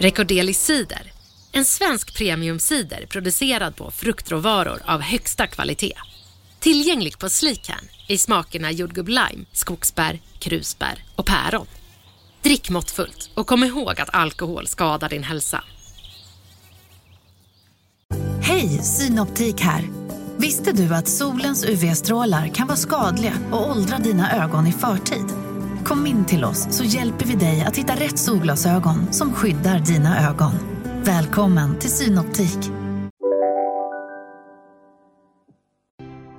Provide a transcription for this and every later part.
Recordeli cider. En svensk premiumcider producerad på fruktråvaror av högsta kvalitet. Tillgänglig på Sleekern i smakerna jordgubb lime, skogsbär, krusbär och päron. Drick måttfullt och kom ihåg att alkohol skadar din hälsa. Hej, Synoptik här. Visste du att solens UV-strålar kan vara skadliga och åldra dina ögon i förtid? Kom in till oss så hjälper vi dig att hitta rätt solglasögon som skyddar dina ögon. Välkommen till Synoptik.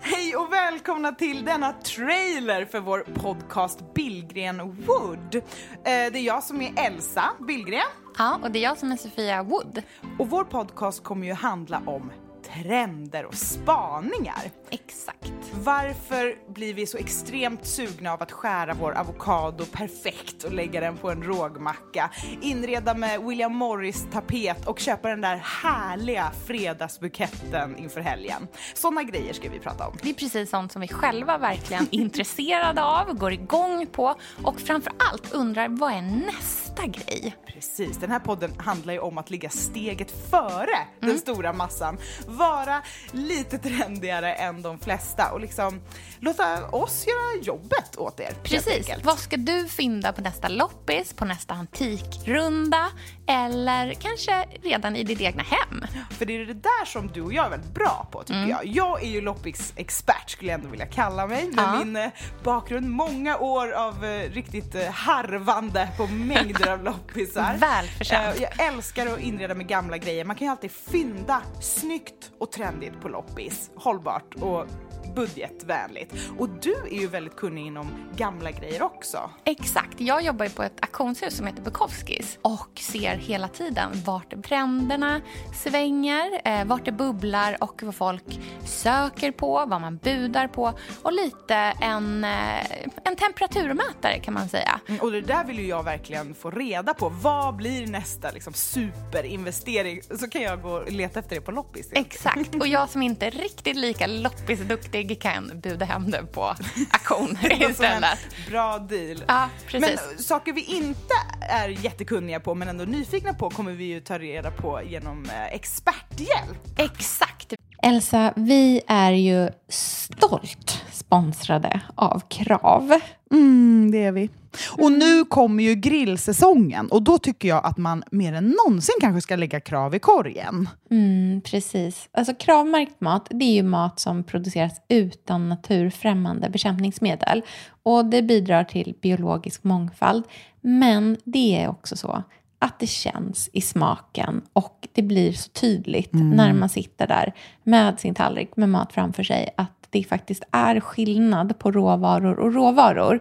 Hej och välkomna till denna trailer för vår podcast Billgren Wood. Eh, Det är jag som är Elsa Billgren Ja, och det är jag som är Sofia Wood. och vår podcast kommer ju handla om trender och spaningar. Exakt. Varför blir vi så extremt sugna av att skära vår avokado perfekt och lägga den på en rågmacka, inreda med William Morris tapet och köpa den där härliga fredagsbuketten inför helgen? Sådana grejer ska vi prata om. Det är precis sånt som vi själva verkligen är intresserade av, går igång på och framför allt undrar vad är nästa grej? Precis, den här podden handlar ju om att ligga steget före den stora massan, vara lite trendigare än de flesta och liksom låta oss göra jobbet åt er. Precis. Vad ska du fynda på nästa loppis, på nästa antikrunda eller kanske redan i ditt egna hem? För det är det där som du och jag är väldigt bra på tycker jag. Jag är ju loppis-expert skulle jag ändå vilja kalla mig med Ja. min eh, bakgrund, många år av eh, riktigt eh, harvande på mängder av loppisar. Välförtjänt. Eh, jag älskar att inreda med gamla grejer. Man kan ju alltid fynda snyggt och trendigt på loppis, hållbart och budgetvänligt. Och du är ju väldigt kunnig inom gamla grejer också. Exakt. Jag jobbar ju på ett auktionshus som heter Bukowskis och ser hela tiden vart trenderna svänger, eh, vart det bubblar och vad folk söker på, vad man budar på och lite en, eh, en temperaturmätare kan man säga. Mm, Och det där vill ju jag verkligen få reda på. Vad blir nästa liksom, superinvestering? Så kan jag gå och leta efter det på loppis. Exakt. Och jag som inte är riktigt lika loppisduktig kan buda hem det på auktion istället. Bra deal. Ja, precis. Men eh, saker vi inte är jättekunniga på men ändå nyfikna på kommer vi ju ta reda på genom eh, experthjälp. Exakt. Elsa, vi är ju stolt sponsrade av Krav. Mm, det är vi. Och nu kommer ju grillsäsongen och då tycker jag att man mer än någonsin kanske ska lägga krav i korgen. Mm, precis. Alltså kravmärkt mat, det är ju mat som produceras utan naturfrämmande bekämpningsmedel. Och det bidrar till biologisk mångfald. Men det är också så att det känns i smaken och det blir så tydligt när man sitter där med sin tallrik med mat framför sig att det faktiskt är skillnad på råvaror och råvaror.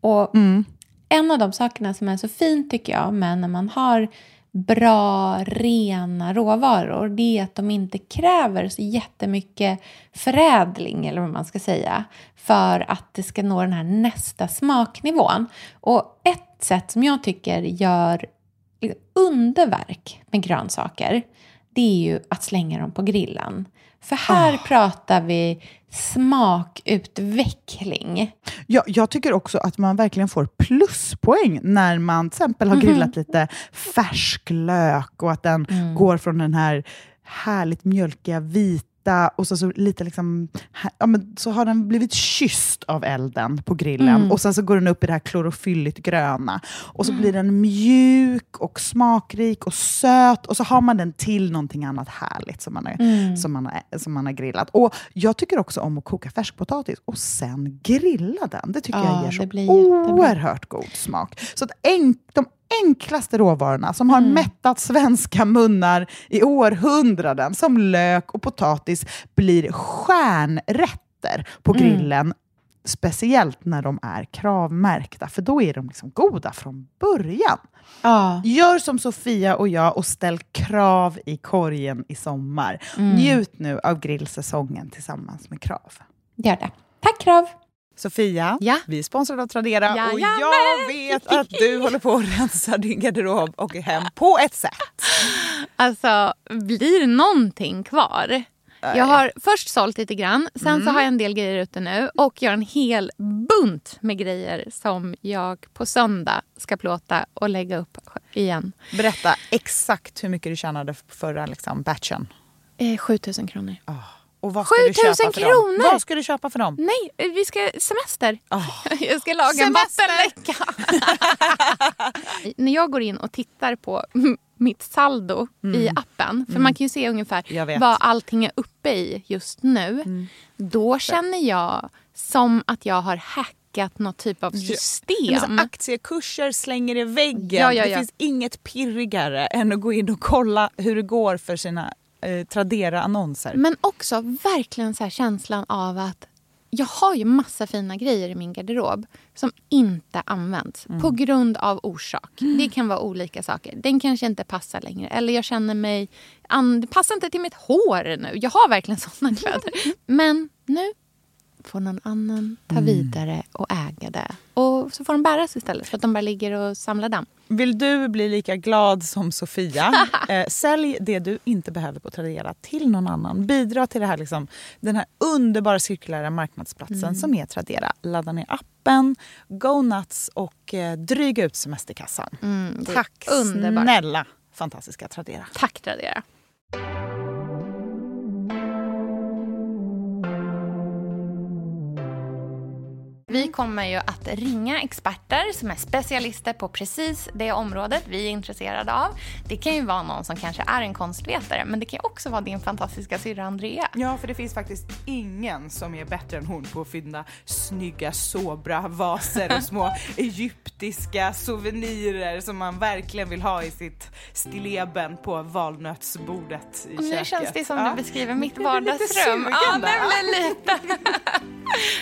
Och en av de sakerna som är så fint tycker jag med när man har bra, rena råvaror, det är att de inte kräver så jättemycket förädling, eller vad man ska säga, för att det ska nå den här nästa smaknivån. Och ett sätt som jag tycker gör underverk med grönsaker, det är ju att slänga dem på grillen. För här pratar vi smakutveckling. Jag, jag tycker också att man verkligen får pluspoäng när man till exempel har grillat lite färsk lök och att den går från den här härligt mjölkiga vita och så, så lite liksom, ja, men så har den blivit kysst av elden på grillen och sen så går den upp i det här klorofylligt gröna och så blir den mjuk och smakrik och söt och så har man den till någonting annat härligt som man har, som man har, som man har grillat. Och Jag tycker också om att koka färskpotatis och sen grilla den. Det tycker Ja, jag ger så oerhört god smak. Så att enk, de enklaste råvarorna som har Mm. mättat svenska munnar i århundraden, som lök och potatis, blir stjärnrätter på Mm. grillen. Speciellt när de är kravmärkta, för då är de liksom goda från början. Ja. Gör som Sofia och jag och ställ krav i korgen i sommar. Mm. Njut nu av grillsäsongen tillsammans med Krav. Gör det. Tack Krav! Sofia, Ja. vi är sponsrade av Tradera och Jajamän. jag vet att du håller på att rensa din garderob och hem på ett sätt. Alltså, blir någonting kvar? Jag har först sålt lite grann, sen så har jag en del grejer ute nu och jag har en hel bunt med grejer som jag på söndag ska plåta och lägga upp igen. Berätta exakt hur mycket du tjänade förra liksom, batchen. Eh, 7000 kronor. Oh. Och vad ska 7000 du köpa för kronor! Vad ska du köpa för dem? Nej, vi ska semester. Oh. Jag ska laga Semester! en vattenläcka. När jag går in och tittar på mitt saldo i appen, för man kan ju se ungefär vad allting är uppe i just nu. Då känner jag som att jag har hackat något typ av system. så aktiekurser slänger i väggen. Ja, ja, Det ja. finns inget pirrigare än att gå in och kolla hur det går för sina eh, Tradera-annonser. Men också verkligen så här känslan av att jag har ju massa fina grejer i min garderob som inte används på grund av orsak. Det kan vara olika saker. Den kanske inte passar längre. Eller jag känner mig... An, det passar inte till mitt hår nu. Jag har verkligen såna kläder. Men nu får någon annan ta vidare och äga det. Och så får de bäras istället för att de bara ligger och samlar damm. Vill du bli lika glad som Sofia, eh, sälj det du inte behöver på Tradera till någon annan. Bidra till det här, liksom, den här underbara cirkulära marknadsplatsen som är Tradera. Ladda ner appen, go nuts och eh, dryga ut semesterkassan. är Tack underbart. snälla fantastiska Tradera. Tack Tradera. Vi kommer ju att ringa experter som är specialister på precis det området vi är intresserade av. Det kan ju vara någon som kanske är en konstvetare men det kan också vara din fantastiska syrra Andrea. Ja, för det finns faktiskt ingen som är bättre än hon på att fynda snygga Sobra-vaser och små egyptiska souvenirer som man verkligen vill ha i sitt stilleben på valnötsbordet i Och nu köket. känns det som Ja. du beskriver mitt vardagsrum. Ja, det blir lite.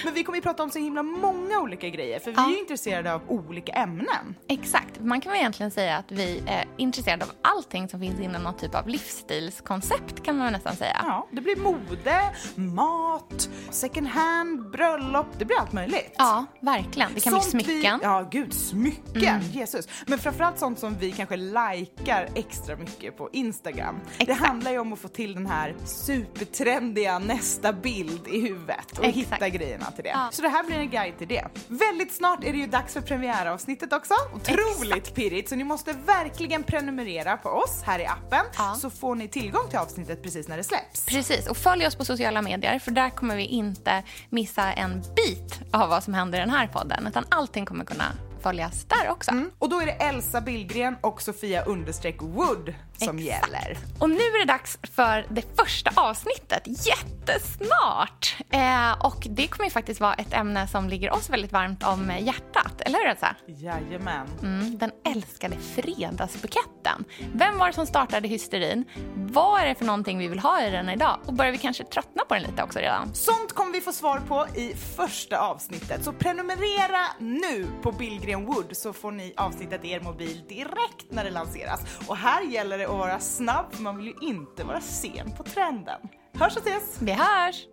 Men vi kommer ju prata om så himla många olika grejer för vi Ja. är intresserade av olika ämnen. Exakt. Man kan väl egentligen säga att vi är intresserade av allting som finns inom någon typ av livsstilskoncept kan man nästan säga. Ja, det blir mode, mat, second hand, bröllop, det blir allt möjligt. Ja, verkligen. Det kan Sånt bli smycken. Mm. Vi, ja, gud, smycken. Jesus. Men framförallt sånt som vi kanske likar extra mycket på Instagram. Det Exakt. handlar ju om att få till den här supertrendiga nästa bild i huvudet och Exakt. hitta grejerna till det. Ja. Så det här blir en guide till det. Väldigt snart är det ju dags för premiäravsnittet också. Otroligt pirrigt, så ni måste verkligen prenumerera på oss här i appen Ja. så får ni tillgång till avsnittet precis när det släpps. Precis, och följ oss på sociala medier för där kommer vi inte missa en bit av vad som händer i den här podden utan allting kommer kunna följas där också. Mm. Och då är det Elsa Billgren och Sofia understreck Wood som Exakt. gäller. Och nu är det dags för det första avsnittet, jättesnart! Eh, och det kommer ju faktiskt vara ett ämne som ligger oss väldigt varmt om hjärtat, eller hur Elsa? Jajamän. Mm, den älskade fredagsbuketten. Vem var det som startade hysterin? Vad är det för någonting vi vill ha i den idag? Och börjar vi kanske tröttna på den lite också redan? Sånt kommer vi få svar på i första avsnittet. Så prenumerera nu på Billgren Wood så får ni avsnittet i er mobil direkt när det lanseras. Och här gäller det att vara snabb för man vill ju inte vara sen på trenden. Hörs och ses! Vi hörs!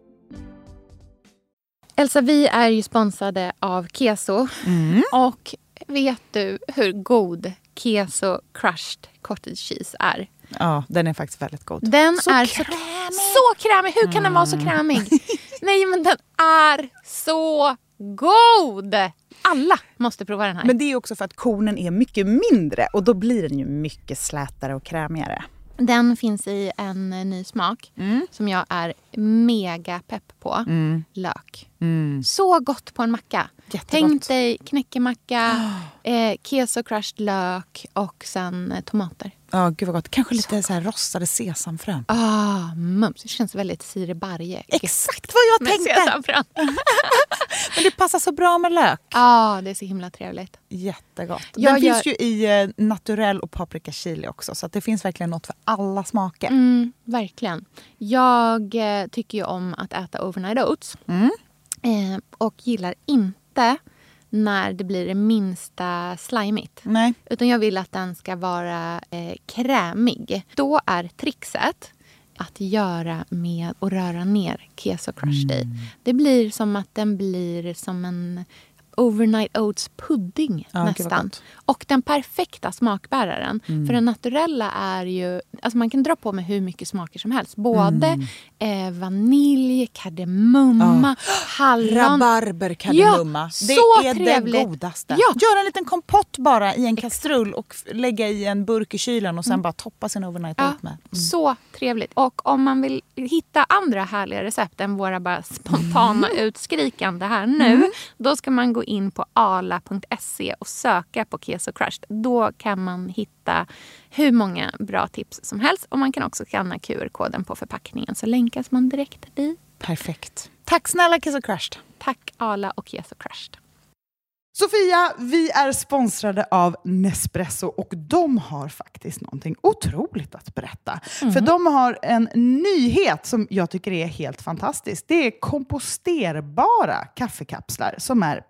Elsa, vi är ju sponsrade av Keso. Och vet du hur god Keso crushed cottage cheese är? Ja, den är faktiskt väldigt god. Den Så är krämig. så, så krämig. Hur kan den vara så krämig? Nej, men den är så god! Alla måste prova den här. Men det är också för att kornen är mycket mindre och då blir den ju mycket slätare och krämigare. Den finns i en ny smak som jag är mega pepp på. Lök. Så gott på en macka. Jättegott. Tänk dig knäckemacka, eh, keso crushed lök och sen eh, tomater. Ja, gud vad gott. Kanske lite så här rostade sesamfrön. Ah, mums. Det känns väldigt Siri Barje. Exakt vad jag Med tänkte! sesamfrön. Men det passar så bra med lök. ah, det är så himla trevligt. Jättegott. Jag Den gör- finns ju i eh, naturell och paprika chili också så att det finns verkligen något för alla smaker. Mm, verkligen. Jag eh, tycker ju om att äta overnight oats. Mm. Eh, och gillar inte när det blir det minsta slimigt. Nej. Utan jag vill att den ska vara eh, krämig. Då är trixet att göra med att röra ner keso crushed i. Det blir som att den blir som en overnight oats pudding vad nästan. Och den perfekta smakbäraren. Mm. För den naturella är ju... Alltså man kan dra på med hur mycket smaker som helst. Både Mm. eh, vanilj, kardemumma, hallon. Rabarberkardemumma. Ja, det så är trevligt. det godaste. Ja. Gör en liten kompott bara i en kastrull och lägga i en burk i kylen och sen bara toppa sin overnight Ja, oat med. Så trevligt. Och om man vill hitta andra härliga recept än våra bara spontana utskrikande här nu. Då ska man gå in på ala.se och söka på Keso Crushed. Då kan man hitta hur många bra tips som helst. Och man kan också skanna QR-koden på förpackningen så länkas man direkt dit. Perfekt. Tack snälla och Crushed. Tack Ala och Keso Crushed. Sofia, vi är sponsrade av Nespresso och de har faktiskt någonting otroligt att berätta. För de har en nyhet som jag tycker är helt fantastisk. Det är komposterbara kaffekapslar som är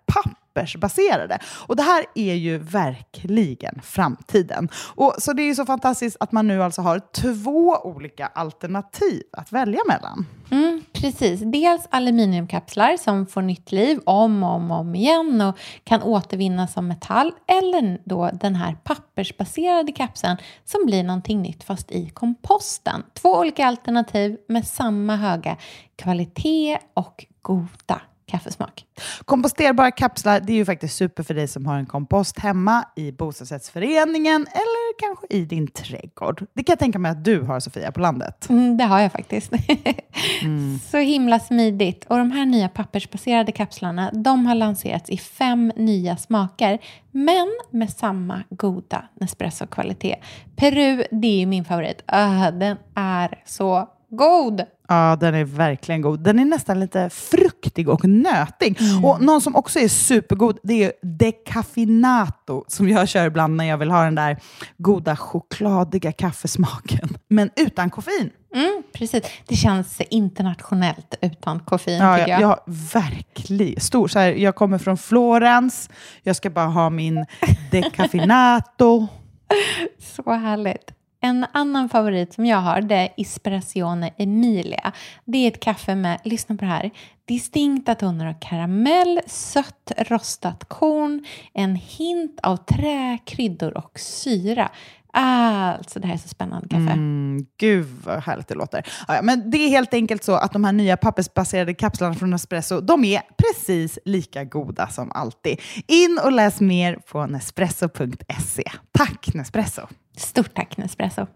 pappersbaserade. Och det här är ju verkligen framtiden. Och så det är ju så fantastiskt att man nu alltså har två olika alternativ att välja mellan. Mm, precis. Dels aluminiumkapslar som får nytt liv om och om, och om igen och kan återvinnas som metall. Eller då den här pappersbaserade kapseln som blir någonting nytt fast i komposten. Två olika alternativ med samma höga kvalitet och goda kaffesmak. Komposterbara kapslar det är ju faktiskt super för dig som har en kompost hemma, i bostadsrättsföreningen eller kanske i din trädgård. Det kan jag tänka mig att du har Sofia på landet. Mm, det har jag faktiskt. Så himla smidigt. Och de här nya pappersbaserade kapslarna de har lanserats i fem nya smaker men med samma goda Nespresso-kvalitet. Peru, det är min favorit. Ah, den är så god! Ja, den är verkligen god. Den är nästan lite fruktig och nötig. Och någon som också är supergod, det är decaffeinato som jag kör ibland när jag vill ha den där goda chokladiga kaffesmaken. Men utan koffein. Mm, precis. Det känns internationellt utan koffein Ja, tycker jag, jag verkligen stor. Så här, jag kommer från Florens, jag ska bara ha min decaffeinato. Så härligt. En annan favorit som jag har det är Espressione Emilia. Det är ett kaffe med, lyssna på det här, distinkta toner av karamell, sött rostat korn, en hint av trä, kryddor och syra. Alltså det här är så spännande kaffe. Mm, gud vad härligt det låter. Ja, men det är helt enkelt så att de här nya pappersbaserade kapslarna från Nespresso, de är precis lika goda som alltid. In och läs mer på nespresso.se. Tack Nespresso! Stort tack Nespresso.